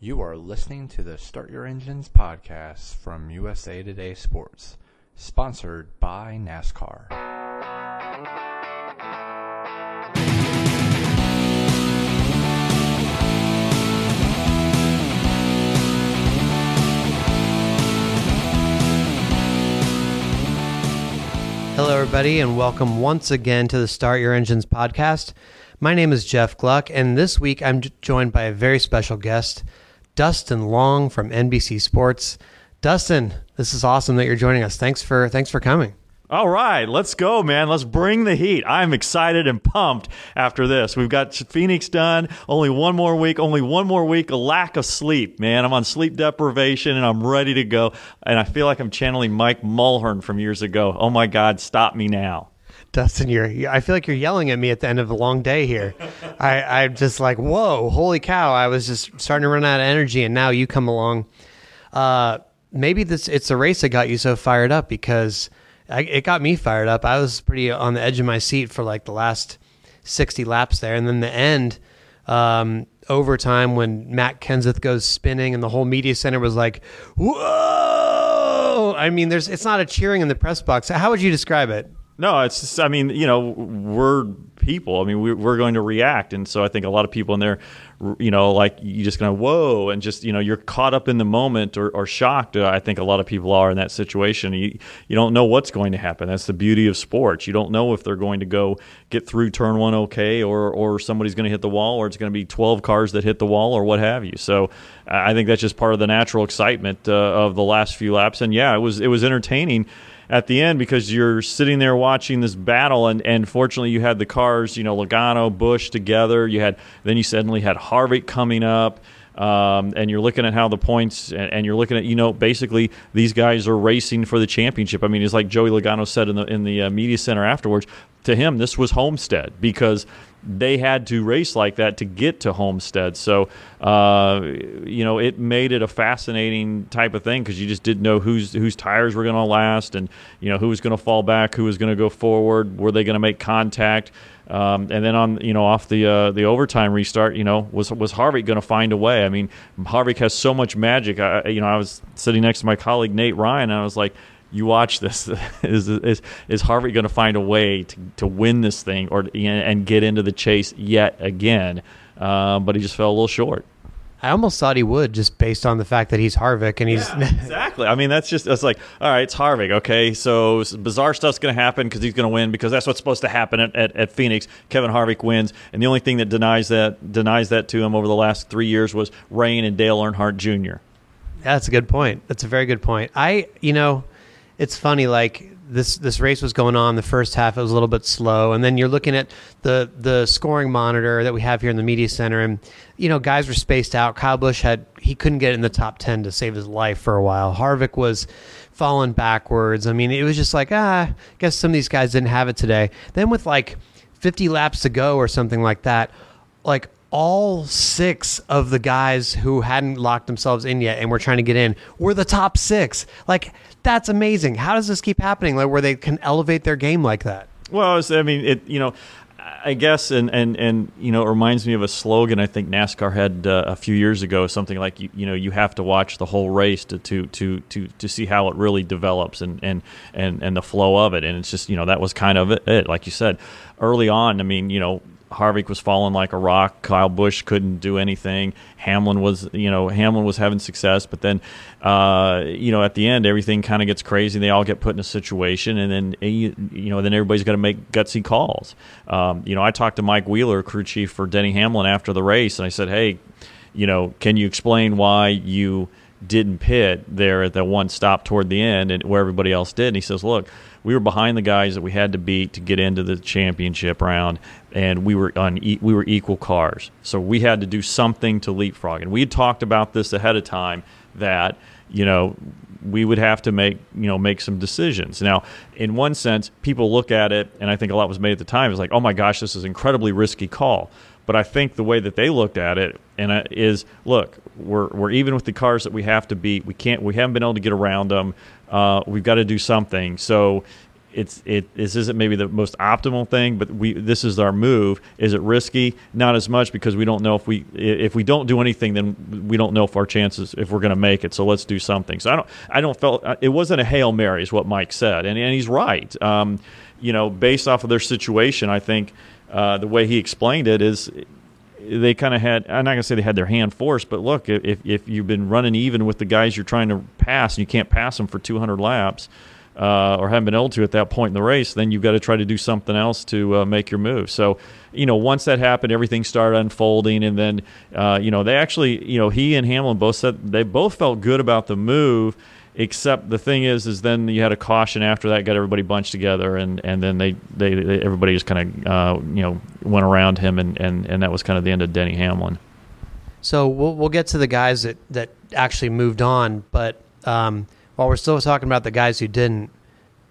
You are listening to the Start Your Engines podcast from USA Today Sports, sponsored by NASCAR. Hello, everybody, and welcome once again to the Start Your Engines podcast. My name is Jeff Gluck, and this week I'm joined by a very special guest, Dustin Long from NBC Sports. Dustin, this is awesome that you're joining us. Thanks for thanks for coming. All right, let's go, man. Let's bring the heat. I'm excited and pumped after this. We've got Phoenix done. Only one more week, only one more week. A lack of sleep, man. I'm on sleep deprivation and I'm ready to go. And I feel like I'm channeling Mike Mulhern from years ago. Oh my God, stop me now. Dustin, you're I feel like you're yelling at me at the end of a long day here. I, I'm just like, whoa, holy cow. I was just starting to run out of energy and now you come along. Uh maybe this it's a race that got you so fired up because I, it got me fired up. I was pretty on the edge of my seat for like the last 60 laps there. And then the end, um, overtime when Matt Kenseth goes spinning and the whole media center was like, whoa. I mean, there's, it's not a cheering in the press box. How would you describe it? No, it's just, I mean, you know, we're people. I mean, we, we're going to react. And so I think a lot of people in there, you know, like you just kind of, whoa, and just, you know, you're caught up in the moment or, or shocked. Uh, I think a lot of people are in that situation. You, you don't know what's going to happen. That's the beauty of sports. You don't know if they're going to go get through turn one okay or, or somebody's going to hit the wall or it's going to be 12 cars that hit the wall or what have you. So I think that's just part of the natural excitement uh, of the last few laps. And yeah, it was, it was entertaining at the end because you're sitting there watching this battle and, and fortunately you had the cars you know Logano Busch together. You had then you suddenly had Harvick coming up um, and you're looking at how the points and, and, you're looking at you know basically these guys are racing for the championship. I mean it's like Joey Logano said in the in the uh, media center afterwards to him this was Homestead because they had to race like that to get to Homestead. So, uh, you know, it made it a fascinating type of thing because you just didn't know whose whose tires were going to last, and you know who was going to fall back, who was going to go forward, were they going to make contact. Um, and then on you know off the uh, the overtime restart, you know was was Harvick going to find a way? I mean, Harvick has so much magic. I, you know, I was sitting next to my colleague Nate Ryan, and I was like, you watch this is is is Harvick going to find a way to, to win this thing or and get into the chase yet again? Um, but he just fell a little short. I almost thought he would, just based on the fact that he's Harvick and he's yeah, exactly. I mean, that's just it's like, all right, it's Harvick. Okay, so bizarre stuff's going to happen because he's going to win because that's what's supposed to happen at, at, at, Phoenix. Kevin Harvick wins, and the only thing that denies that denies that to him over the last three years was rain and Dale Earnhardt Jr. That's a good point. That's a very good point. I, you know it's funny like this this race was going on. The first half it was a little bit slow. And then you're looking at the the scoring monitor that we have here in the media center. And you know guys were spaced out. Kyle Busch had he couldn't get in the top 10 to save his life for a while. Harvick was falling backwards. I mean it was just like ah I guess some of these guys didn't have it today. Then with like 50 laps to go or something like that like all six of the guys who hadn't locked themselves in yet and were trying to get in were the top six. Like that's amazing. How does this keep happening? Like where they can elevate their game like that? Well, I mean, it you know. I guess, and, and, and you know, it reminds me of a slogan I think NASCAR had uh, a few years ago, something like you, you know you have to watch the whole race to, to to to to see how it really develops and and and and the flow of it, and it's just you know that was kind of it, like you said, early on. I mean, you know, Harvick was falling like a rock. Kyle Busch couldn't do anything. Hamlin was, you know, Hamlin was having success, but then, uh, you know, at the end, everything kind of gets crazy. They all get put in a situation, and then, eh, you, you know, then everybody's got to make gutsy calls. Um, you know, I talked to Mike Wheeler, crew chief for Denny Hamlin, after the race, and I said, hey, you know, can you explain why you didn't pit there at the one stop toward the end and where everybody else did? And he says, look we were behind the guys that we had to beat to get into the championship round, and we were on we were equal cars. So we had to do something to leapfrog. And we had talked about this ahead of time that you know we would have to make you know make some decisions. Now, in one sense, people look at it, and I think a lot was made at the time. Is like, oh my gosh, this is an incredibly risky call. But I think the way that they looked at it and uh, is look, we're we're even with the cars that we have to beat. We can't we haven't been able to get around them. Uh, we've got to do something. So it's it this isn't maybe the most optimal thing, but we this is our move. Is it risky? Not as much because we don't know if we if we don't do anything, then we don't know if our chances if we're going to make it. So let's do something. So I don't I don't felt uh, it wasn't a hail mary, is what Mike said, and and he's right. Um, you know, based off of their situation, I think uh, the way he explained it is they kind of had I'm not gonna say they had their hand forced, but look, if if you've been running even with the guys you're trying to pass and you can't pass them for 200 laps uh, or haven't been able to at that point in the race, then you've got to try to do something else to uh, make your move. So, you know, once that happened, everything started unfolding, and then, uh, you know, they actually, you know, he and Hamlin both said they both felt good about the move. Except the thing is, is then you had a caution after that, got everybody bunched together, and, and then they, they, they everybody just kind of uh, you know went around him, and, and, and that was kind of the end of Denny Hamlin. So we'll we'll get to the guys that that actually moved on, but um, while we're still talking about the guys who didn't,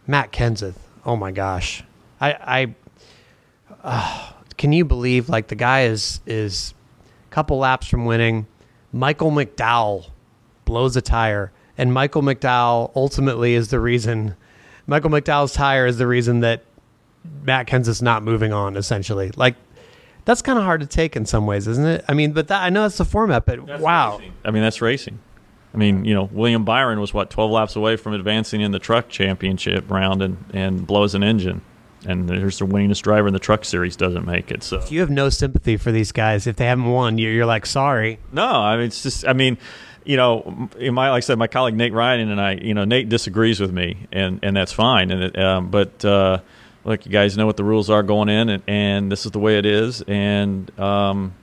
Matt Kenseth. Oh my gosh, I, I uh, can you believe like the guy is is couple laps from winning. Michael McDowell blows a tire, and Michael McDowell ultimately is the reason. Michael McDowell's tire is the reason that Matt Kenseth's not moving on. Essentially, like that's kind of hard to take in some ways, isn't it? I mean, but that, I know that's the format, but That's wow. racing. I mean, that's racing. I mean, you know, William Byron was what 12 laps away from advancing in the truck championship round and, and blows an engine. And there's the winningest driver in the truck series doesn't make it. So if You have no sympathy for these guys. If they haven't won, you're, you're like, sorry. no, I mean, it's just, I mean, you know, in my like I said, my colleague Nate Ryan and I, you know, Nate disagrees with me, and and that's fine. And it, um, but uh, look, you guys know what the rules are going in, and, and this is the way it is. And um,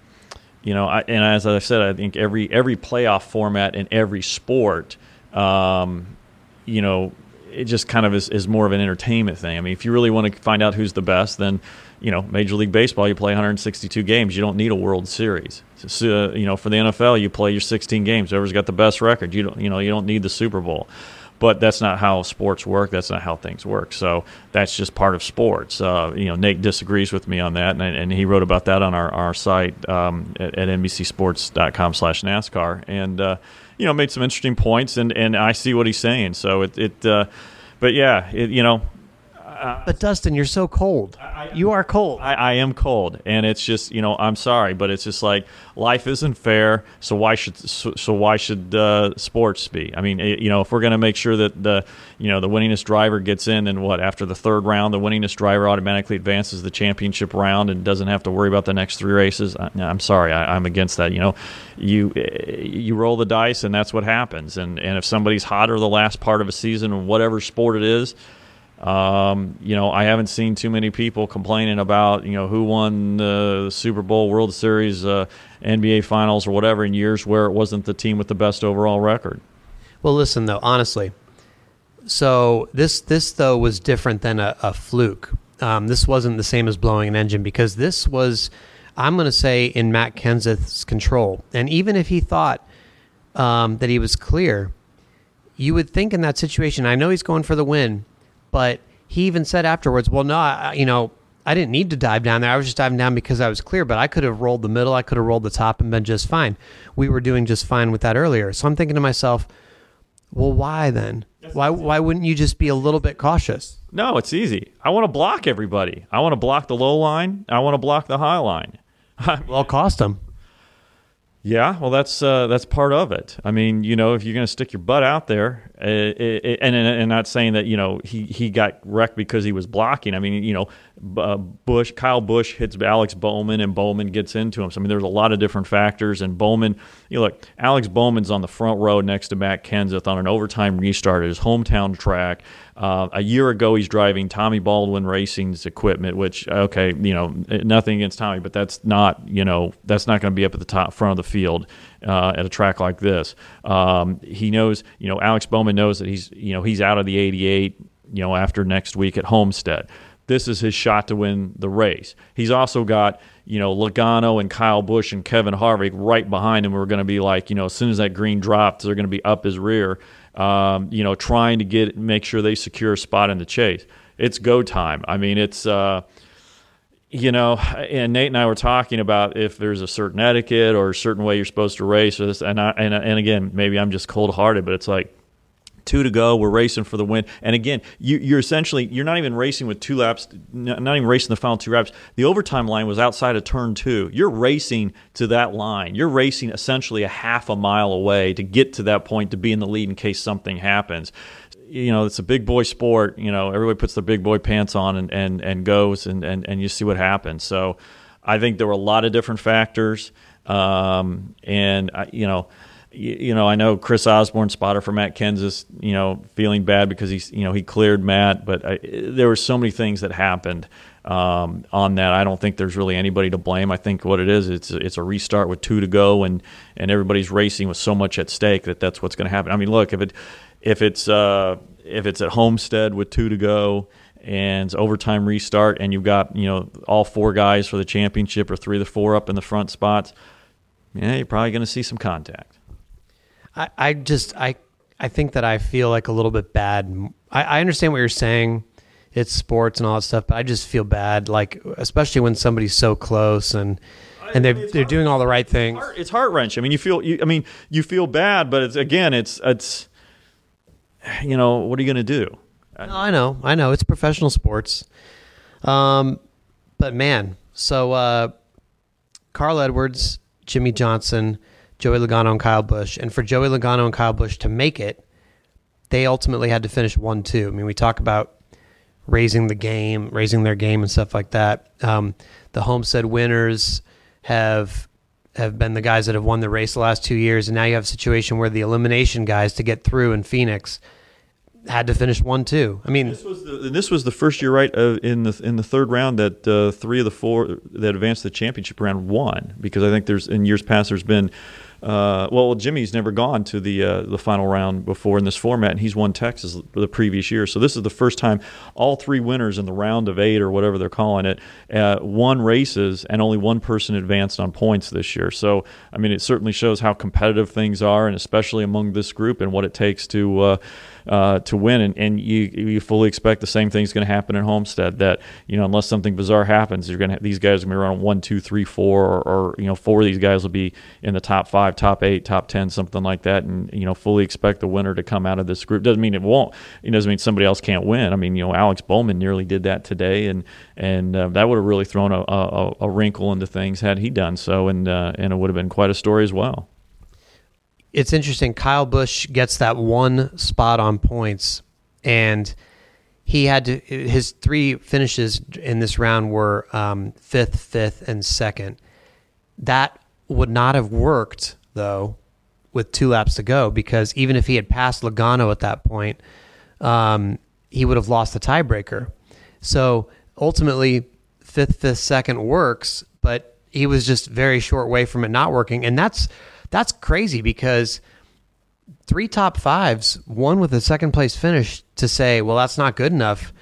you know, I, and as I said, I think every every playoff format in every sport, um, you know, it just kind of is, is more of an entertainment thing. I mean, if you really want to find out who's the best, then you know, Major League Baseball, you play 162 games. You don't need a World Series. So, uh, you know, for the NFL, you play your 16 games. Whoever's got the best record, you don't, you know, you don't need the Super Bowl. But that's not how sports work. That's not how things work. So that's just part of sports. Uh, you know, Nate disagrees with me on that, and, and he wrote about that on our, our site um, at, at NBCSports.com slash NASCAR, and uh, you know, made some interesting points, and, and I see what he's saying. So it, it uh, but yeah, it, you know, But Dustin, you're so cold. you are cold. I, I am cold, and it's just you know I'm sorry, but it's just like life isn't fair. So why should so, so why should uh, sports be? I mean, eh, you know, if we're going to make sure that the you know the winningest driver gets in, and what after the third round, the winningest driver automatically advances the championship round and doesn't have to worry about the next three races. I, I'm sorry, I, I'm against that. You know, you eh, you roll the dice, and that's what happens. And and if somebody's hotter the last part of a season, or whatever sport it is. Um, you know, I haven't seen too many people complaining about you know who won the Super Bowl, World Series, uh, NBA Finals, or whatever in years where it wasn't the team with the best overall record. Well, listen though, honestly. So this this though was different than a, a fluke. Um, this wasn't the same as blowing an engine because this was, I'm going to say, in Matt Kenseth's control. And even if he thought um, that he was clear, you would think in that situation. I know he's going for the win, but he even said afterwards, "Well, no, I, you know, I didn't need to dive down there. I was just diving down because I was clear, but I could have rolled the middle, I could have rolled the top and been just fine. We were doing just fine with that earlier. So I'm thinking to myself, well, why then? Why why wouldn't you just be a little bit cautious? No, it's easy. I want to block everybody. I want to block the low line. I want to block the high line. Well, cost them. Yeah, well, that's uh, that's part of it. I mean, you know, if you're going to stick your butt out there, uh, it, and, and not saying that you know he he got wrecked because he was blocking. I mean, you know, uh, Busch, Kyle Busch hits Alex Bowman, and Bowman gets into him. So I mean, there's a lot of different factors. And Bowman, you know, look, Alex Bowman's on the front row next to Matt Kenseth on an overtime restart at his hometown track. Uh, a year ago, he's driving Tommy Baldwin Racing's equipment, which okay, you know, nothing against Tommy, but that's not you know that's not going to be up at the top front of the field uh, at a track like this. Um, he knows, you know, Alex Bowman knows that he's you know he's out of the 88, you know, after next week at Homestead. This is his shot to win the race. He's also got, you know, Logano and Kyle Busch and Kevin Harvick right behind him. We're going to be like, you know, as soon as that green drops, they're going to be up his rear um, you know, trying to get make sure they secure a spot in the chase. It's go time. I mean, it's uh, you know, and Nate and I were talking about if there's a certain etiquette or a certain way you're supposed to race or this, and I, and and again, maybe I'm just cold hearted, but it's like two to go we're racing for the win. And again you, you're essentially you're not even racing with two laps not even racing the final two laps. The overtime line was outside of turn two. You're racing to that line. You're racing essentially a half a mile away to get to that point to be in the lead in case something happens you know it's a big boy sport you know everybody puts their big boy pants on and and, and goes and, and and you see what happens so i think there were a lot of different factors um, and I, you know you, know, I know Chris Osborne, spotter for Matt Kenseth, you know, feeling bad because he's, you know, he cleared Matt, but I, there were so many things that happened um, on that. I don't think there's really anybody to blame. I think what it is, it's it's a restart with two to go, and and everybody's racing with so much at stake that that's what's going to happen. I mean, look, if it if it's uh, if it's at Homestead with two to go and overtime restart, and you've got you know all four guys for the championship or three of the four up in the front spots, yeah, you're probably going to see some contact. I, I just I I think that I feel like a little bit bad. I, I understand what you're saying. It's sports and all that stuff, but I just feel bad, like especially when somebody's so close and and they're they're doing all the right things. It's heart wrench. I mean, you feel. You, I mean, you feel bad, but it's again, it's it's. You know, what are you going to do? No, I know, I know. It's professional sports. Um, but man, so uh, Carl Edwards, Jimmie Johnson, Joey Logano and Kyle Busch. And for Joey Logano and Kyle Busch to make it, they ultimately had to finish 1 2. I mean, we talk about raising the game, raising their game, and stuff like that. Um, the Homestead winners have have been the guys that have won the race the last two years, and now you have a situation where the elimination guys to get through in Phoenix had to finish one two. I mean, this was the this was the first year, right, uh, in the in the third round that uh, three of the four that advanced the championship round won because I think there's in years past there's been uh, well, Jimmy's never gone to the uh, the final round before in this format, and he's won Texas the previous year. So this is the first time all three winners in the round of eight or whatever they're calling it uh, won races, and only one person advanced on points this year. So I mean, it certainly shows how competitive things are, and especially among this group, and what it takes to uh, to win. And, and you you fully expect the same thing is going to happen in Homestead. That you know unless something bizarre happens, you're going to these guys are going to be around one, two, three, four, or, or you know four of these guys will be in the top five, top eight, top ten, something like that. And you know fully expect the winner to come out of this group. Doesn't mean it won't. It doesn't mean somebody else can't win. I mean you know Alex Bowman nearly did that today, and and uh, that would have really thrown a, a, a, wrinkle into things had he done so, and uh, and it would have been quite a story as well it's interesting. Kyle Busch gets that one spot on points, and he had to. His three finishes in this round were um, fifth, fifth, and second. That would not have worked though with two laps to go because even if he had passed Logano at that point, um, he would have lost the tiebreaker. So ultimately, fifth, fifth, second works, but he was just very short way from it not working, and that's that's crazy because three top fives, one with a second place finish, to say, well, that's not good enough.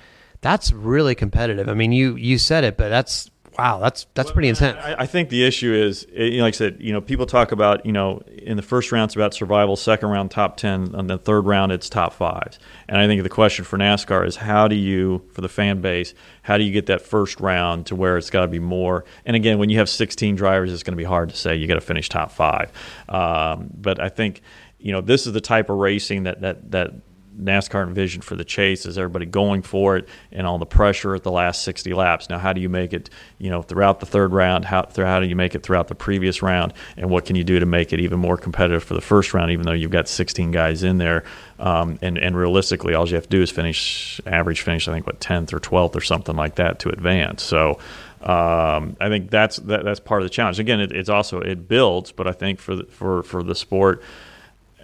That's really competitive. I mean, you you said it, but that's wow, that's that's well, pretty intense. I, I, think the issue is, you know, like I said, you know, people talk about, you know, in the first round it's about survival, second round top ten, and the third round it's top fives. And I think the question for NASCAR is how do you, for the fan base, how do you get that first round to where it's got to be more? And again, when you have 16 drivers, it's going to be hard to say you got to finish top five. Um, but I think, you know, this is the type of racing that that that NASCAR envisioned for the chase is everybody going for it and all the pressure at the last 60 laps. Now, how do you make it, you know, throughout the third round? How, how do you make it throughout the previous round? And what can you do to make it even more competitive for the first round, even though you've got 16 guys in there? Um, and, and realistically, all you have to do is finish, average finish, I think, what, 10th or 12th or something like that to advance. So, um, I think that's that, that's part of the challenge. Again, it, it's also it builds, but I think for the, for for the sport,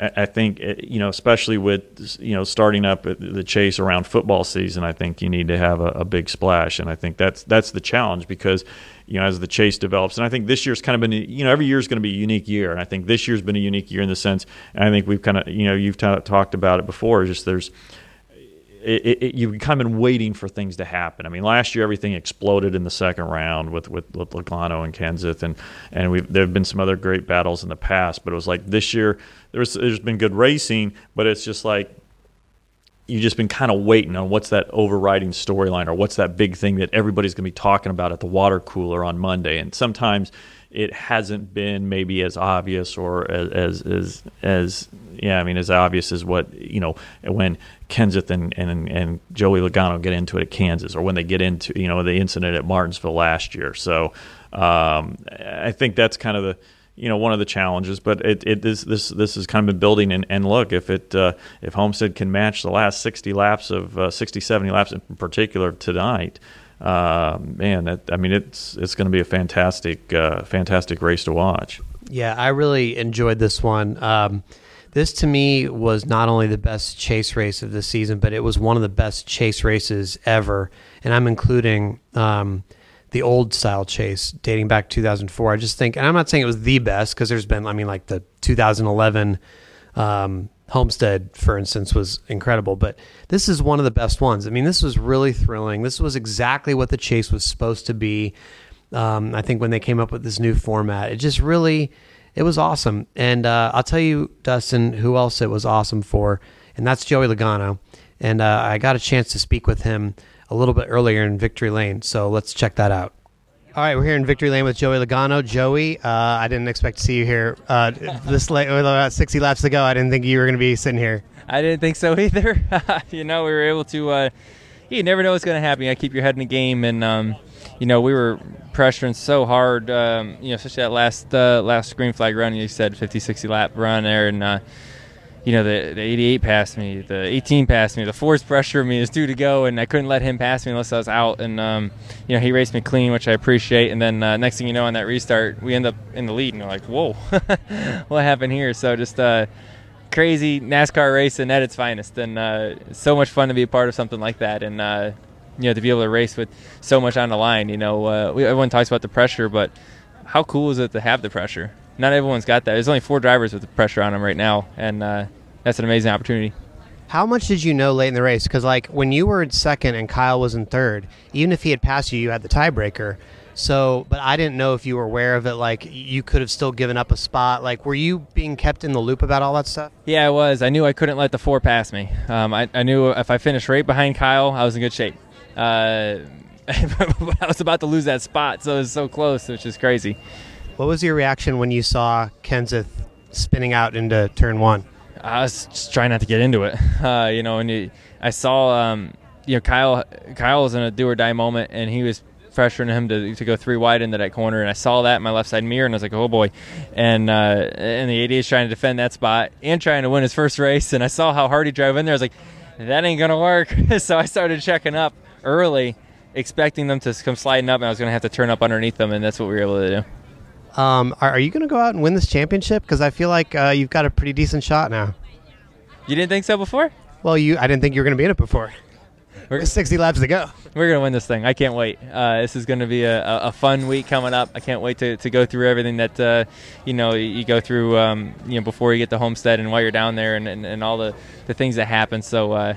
I think eh, you know, especially with you know starting up the chase around football season, I think you need to have a, a, big splash, and I think that's that's the challenge because you know as the chase develops, and I think this year's kind of been you know every year is going to be a unique year, and I think this year's been a unique year in the sense, and I think we've kind of you know you've t- talked about it before, just there's it, it, you've kind of been waiting for things to happen. I mean, last year everything exploded in the second round with with, with and Kenseth, and and we there have been some other great battles in the past, but it was like this year there's there's been good racing, but it's just like you've just been kind of waiting on what's that overriding storyline or what's that big thing that everybody's going to be talking about at the water cooler on Monday, and sometimes it hasn't been maybe as obvious or as as as, as yeah, I mean, as obvious as what you know when Kenseth and and and Joey Logano get into it at Kansas, or when they get into you know the incident at Martinsville last year. So um, I think that's kind of the you know one of the challenges. But it, it this this this has kind of been building. And, and look, if it uh, if Homestead can match the last 60 laps of uh, 60 70 laps in particular tonight. Uh, man, that, I mean, it's it's going to be a fantastic, uh, fantastic race to watch. Yeah, I really enjoyed this one. Um, this to me was not only the best chase race of the season, but it was one of the best chase races ever. And I'm including um, the old style chase dating back 2004. I just think, and I'm not saying it was the best because there's been, I mean, like the 2011 um, Homestead, for instance, was incredible, but this is one of the best ones. I mean, this was really thrilling. This was exactly what the chase was supposed to be. Um, I think when they came up with this new format, it just really, it was awesome. And uh, I'll tell you, Dustin, who else it was awesome for, and that's Joey Logano. And uh, I got a chance to speak with him a little bit earlier in Victory Lane, so let's check that out. All right, we're here in Victory Lane with Joey Logano. Joey, uh, I didn't expect to see you here uh, this late, about 60 laps to go. I didn't think you were going to be sitting here. I didn't think so either. you know, we were able to. Uh, you never know what's going to happen. You got to keep your head in the game, and um, you know, we were pressuring so hard. Um, you know, especially that last uh, last green flag run. You said 50, 60 lap run there, and uh, you know, the, the 88 passed me, the 18 passed me, the force pressure of me is due to go, and I couldn't let him pass me unless I was out. And, um, you know, he raced me clean, which I appreciate. And then uh, next thing you know, on that restart, we end up in the lead, and you're like, whoa, what happened here? So just uh, crazy NASCAR racing at its finest, and uh, so much fun to be a part of something like that. And, uh, you know, to be able to race with so much on the line, you know, uh, we, everyone talks about the pressure, but how cool is it to have the pressure? Not everyone's got that. There's only four drivers with the pressure on them right now, and uh, that's an amazing opportunity. How much did you know late in the race? Because like when you were in second and Kyle was in third, even if he had passed you, you had the tiebreaker. So, but I didn't know if you were aware of it. Like you could have still given up a spot. Like, were you being kept in the loop about all that stuff? Yeah, I was. I knew I couldn't let the four pass me. Um, I, I, knew if I finished right behind Kyle, I was in good shape. Uh, I was about to lose that spot, so it was so close, which is crazy. What was your reaction when you saw Kenseth spinning out into turn one? I was just trying not to get into it. Uh, you know, and you, I saw, um, you know, Kyle. Kyle was in a do or die moment, and he was pressuring him to, to go three wide into that corner, and I saw that in my left side mirror, and I was like, oh boy. And uh, and the 88 is trying to defend that spot and trying to win his first race, and I saw how hard he drove in there. I was like, that ain't gonna work. so I started checking up early, expecting them to come sliding up, and I was gonna have to turn up underneath them, and that's what we were able to do. Um, are, are, you going to go out and win this championship? Because I feel like uh, you've got a pretty decent shot now. You didn't think so before? Well, you I didn't think you were going to be in it before. We're 60 laps to go. We're going to win this thing. I can't wait. Uh, this is going to be a, a, fun week coming up. I can't wait to, to go through everything that uh, you know you go through um, you know before you get to Homestead and while you're down there and, and, and all the, the things that happen. So uh,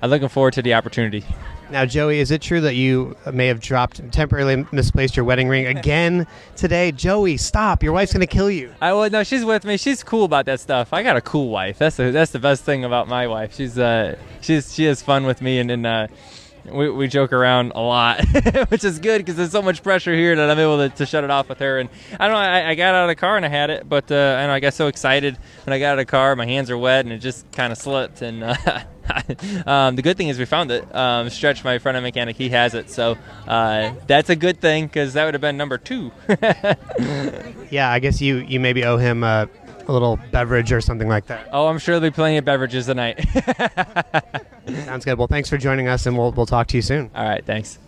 I'm looking forward to the opportunity. Now, Joey, is it true that you may have dropped temporarily misplaced your wedding ring again today? Joey, stop! Your wife's gonna kill you. I well, no, she's with me. She's cool about that stuff. I got a cool wife. That's the that's the best thing about my wife. She's uh she's she has fun with me and and uh, we, we joke around a lot, which is good because there's so much pressure here that I'm able to, to shut it off with her. And I don't know, I, I got out of the car and I had it, but uh, I know I got so excited when I got out of the car, my hands are wet and it just kind of slipped. And uh, um, the good thing is we found it. Um, Stretch, my front end mechanic, he has it, so uh, that's a good thing because that would have been number two. yeah, I guess you you maybe owe him a, a little beverage or something like that. Oh, I'm sure there'll be plenty of beverages tonight. Sounds good. Well, thanks for joining us, and we'll we'll talk to you soon. All right, thanks.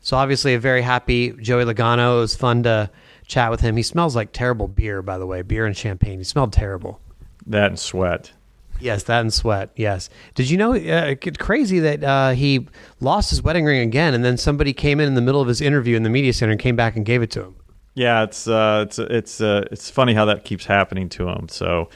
So obviously, a very happy Joey Logano. It was fun to chat with him. He smells like terrible beer, by the way, beer and champagne. He smelled terrible. That and sweat. Yes, that and sweat. Yes. Did you know? Uh, it's crazy that uh, he lost his wedding ring again, and then somebody came in in the middle of his interview in the media center and came back and gave it to him. Yeah, it's uh, it's it's uh, it's funny how that keeps happening to him. So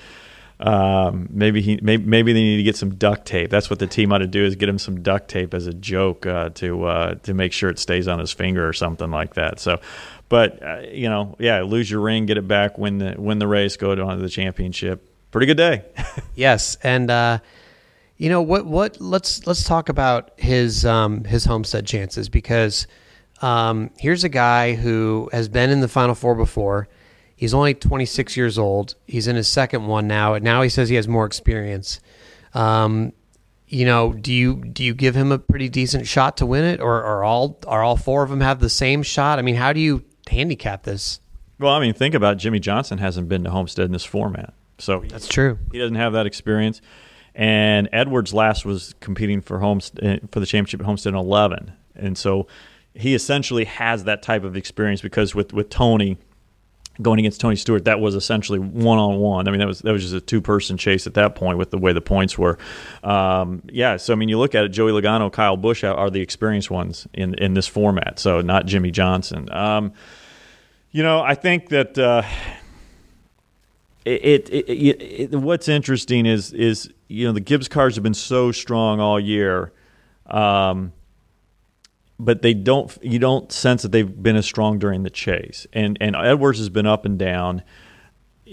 um, maybe he maybe, maybe they need to get some duct tape. That's what the team ought to do is get him some duct tape as a joke uh, to uh, to make sure it stays on his finger or something like that. So, but you know, yeah, lose your ring, get it back, win the win the race, go on to the championship. Pretty good day. yes, and uh, you know what? What let's let's talk about his um, his homestead chances because um, here's a guy who has been in the Final Four before He's only 26 years old. He's in his second one now. And now he says he has more experience. Um, you know, do you do you give him a pretty decent shot to win it, or are all are all four of them have the same shot? I mean, how do you handicap this? Well, I mean, think about it. Jimmie Johnson hasn't been to Homestead in this format, so That's true. he doesn't have that experience. And Edwards last was competing for Homestead for the championship at Homestead in eleven, and so he essentially has that type of experience because with with Tony going against Tony Stewart, that was essentially one on one. I mean, that was that was just a two person chase at that point with the way the points were. Um, yeah, so I mean, you look at it, Joey Logano, Kyle Busch are the experienced ones in in this format. So not Jimmie Johnson. Um, you know, I think that. Uh, it, it, it, it, what's interesting is is you know the Gibbs cars have been so strong all year, um, but they don't you don't sense that they've been as strong during the chase. And and Edwards has been up and down.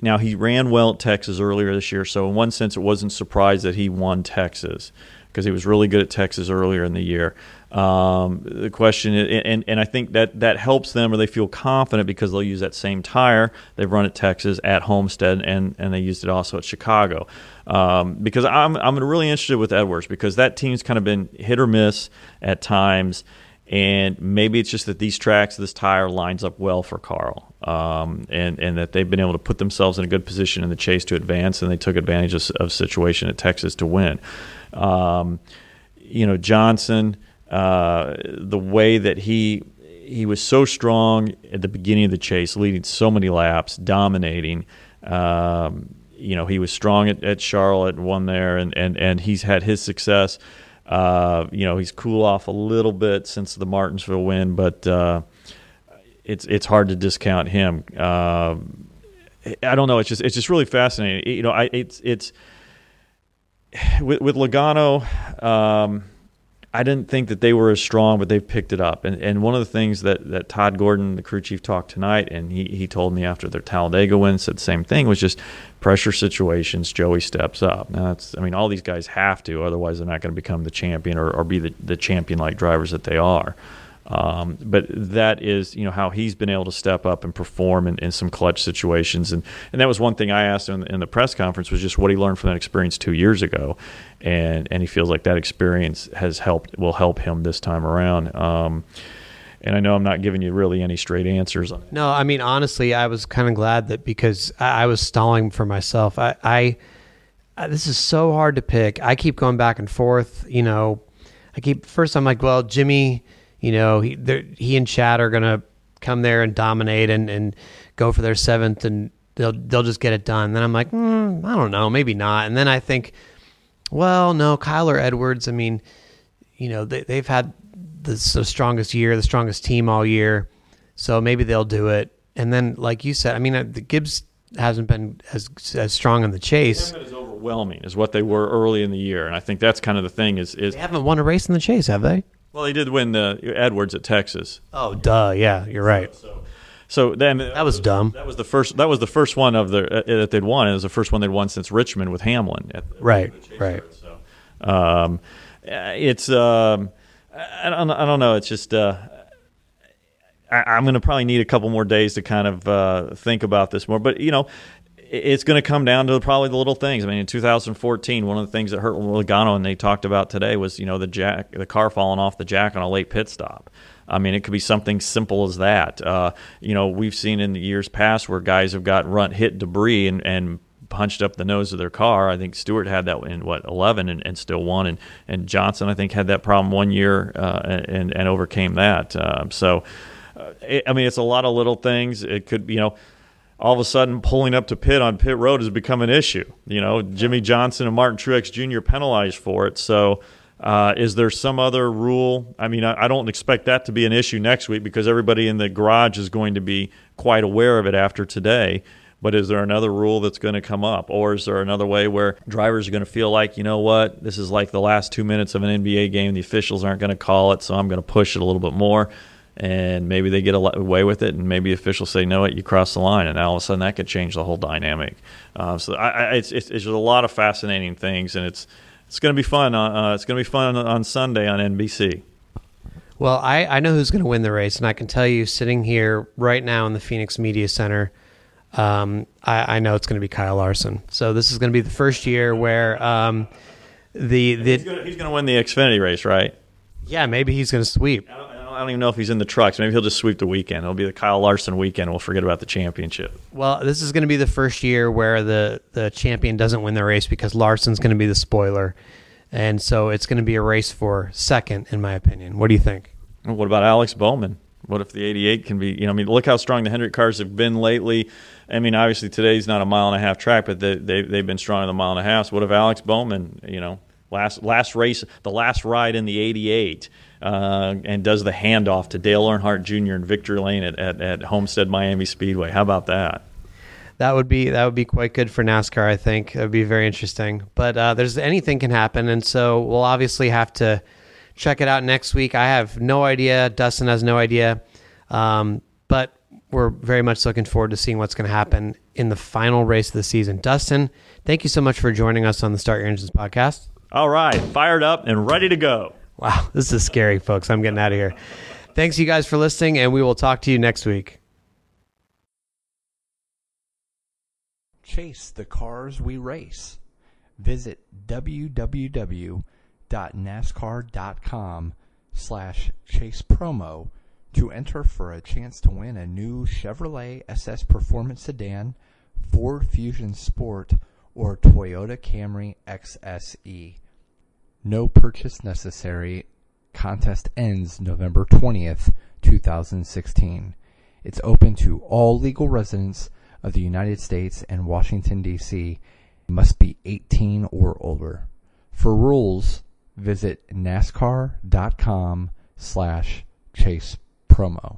Now he ran well at Texas earlier this year, so in one sense it wasn't surprised that he won Texas because he was really good at Texas earlier in the year. Um, the question, and and I think that that helps them, or they feel confident because they'll use that same tire they've run at Texas, at Homestead, and and they used it also at Chicago. Um, because I'm I'm really interested with Edwards because that team's kind of been hit or miss at times. And maybe it's just that these tracks, this tire lines up well for Carl, um, and and that they've been able to put themselves in a good position in the chase to advance, and they took advantage of, of situation at Texas to win. Um, you know, Johnson, uh, the way that he he was so strong at the beginning of the chase, leading so many laps, dominating. Um, you know, he was strong at, at Charlotte, won there, and, and, and he's had his success. Uh, you know, he's cool off a little bit since the Martinsville win, but uh, it's it's hard to discount him. Uh, I don't know. It's just it's just really fascinating. You know, I it's it's with with Logano. Um, I didn't think that they were as strong, but they've picked it up. And and one of the things that, that Todd Gordon, the crew chief, talked tonight, and he, he told me after their Talladega win, said the same thing, was just pressure situations, Joey steps up. Now that's I mean, all these guys have to, otherwise they're not going to become the champion or, or be the, the champion like drivers that they are. Um, but that is, you know, how he's been able to step up and perform in, in some clutch situations, and and that was one thing I asked him in the press conference was just what he learned from that experience two years ago, and and he feels like that experience has helped will help him this time around. Um, and I know I'm not giving you really any straight answers on. No, I mean honestly, I was kind of glad that because I, I was stalling for myself. I, I, I this is so hard to pick. I keep going back and forth. You know, I keep first I'm like, well, Jimmy you know, he he and Chad are gonna come there and dominate and, and go for their seventh, and they'll they'll just get it done. Then I'm like, mm, I don't know, maybe not. And then I think, well, no, Kyler Edwards. I mean, you know, they they've had the, the strongest year, the strongest team all year, so maybe they'll do it. And then, like you said, I mean, uh, the Gibbs hasn't been as as strong in the chase. Is overwhelming is what they were early in the year, and I think that's kind of the thing. Is is they haven't won a race in the chase, have they? Well, they did win the Edwards at Texas. Oh, duh! Yeah, you're right. So, so then that was dumb. That was the first. That was the first one of the uh, that they'd won. It was the first one they'd won since Richmond with Hamlin. At, right. Right. So, um, it's um, I don't I don't know. It's just uh, I, am going to probably need a couple more days to kind of uh, think about this more. But you know, it's going to come down to probably the little things. I mean, in 2014, one of the things that hurt Logano and they talked about today was you know the jack, the car falling off the jack on a late pit stop. I mean, it could be something simple as that. Uh, you know, we've seen in the years past where guys have got run hit debris and, and punched up the nose of their car. I think Stewart had that in what 11 and, and still won, and and Johnson I think had that problem one year uh, and and overcame that. Uh, so, it, I mean, it's a lot of little things. It could you know all of a sudden pulling up to pit on pit road has become an issue. You know, Jimmie Johnson and Martin Truex Jr. penalized for it. So, uh, is there some other rule? I mean, I, I, don't expect that to be an issue next week because everybody in the garage is going to be quite aware of it after today. But is there another rule that's going to come up? Or is there another way where drivers are going to feel like, you know what, this is like the last two minutes of an NBA game. The officials aren't going to call it, so I'm going to push it a little bit more and maybe they get away with it, and maybe officials say, "No, it you crossed the line," and all of a sudden that could change the whole dynamic. Uh, so I, I, it's, it's, it's, a lot of fascinating things, and it's it's going to be fun. Uh, it's going to be fun on Sunday on NBC. Well, I, I know who's going to win the race, and I can tell you, sitting here right now in the Phoenix Media Center, um, I, I know it's going to be Kyle Larson. So this is going to be the first year where um, the the He's he's gonna win the Xfinity race, right? yeah maybe he's going to sweep. I don't, I don't- I don't even know if he's in the trucks. Maybe he'll just sweep the weekend. It'll be the Kyle Larson weekend. We'll forget about the championship. Well, this is going to be the first year where the the champion doesn't win the race because Larson's going to be the spoiler, and so it's going to be a race for second, in my opinion. What do you think? What about Alex Bowman? What if the 88 can be, you know, I mean, look how strong the Hendrick cars have been lately. I mean, obviously today's not a mile and a half track, but they, they, they've been strong in the mile and a half. So what if Alex Bowman, you know, last last race, the last ride in the 88, uh, and does the handoff to Dale Earnhardt Jr. and Victory Lane at, at, at Homestead Miami Speedway? How about that? That would be that would be quite good for NASCAR. I think it would be very interesting. But uh, there's anything can happen, and so we'll obviously have to check it out next week. I have no idea. Dustin has no idea, um, but we're very much looking forward to seeing what's going to happen in the final race of the season. Dustin, thank you so much for joining us on the Start Your Engines podcast. All right, fired up and ready to go. Wow, this is scary, folks. I'm getting out of here. Thanks, you guys, for listening, and we will talk to you next week. Chase the cars we race. Visit www.nascar.com slash chase promo to enter for a chance to win a new Chevrolet SS Performance Sedan, Ford Fusion Sport, or Toyota Camry XSE. No purchase necessary. Contest ends November 20th, 2016. It's open to all legal residents of the United States and Washington, D.C. Must be 18 or older. For rules, visit nascar.com slash chase promo.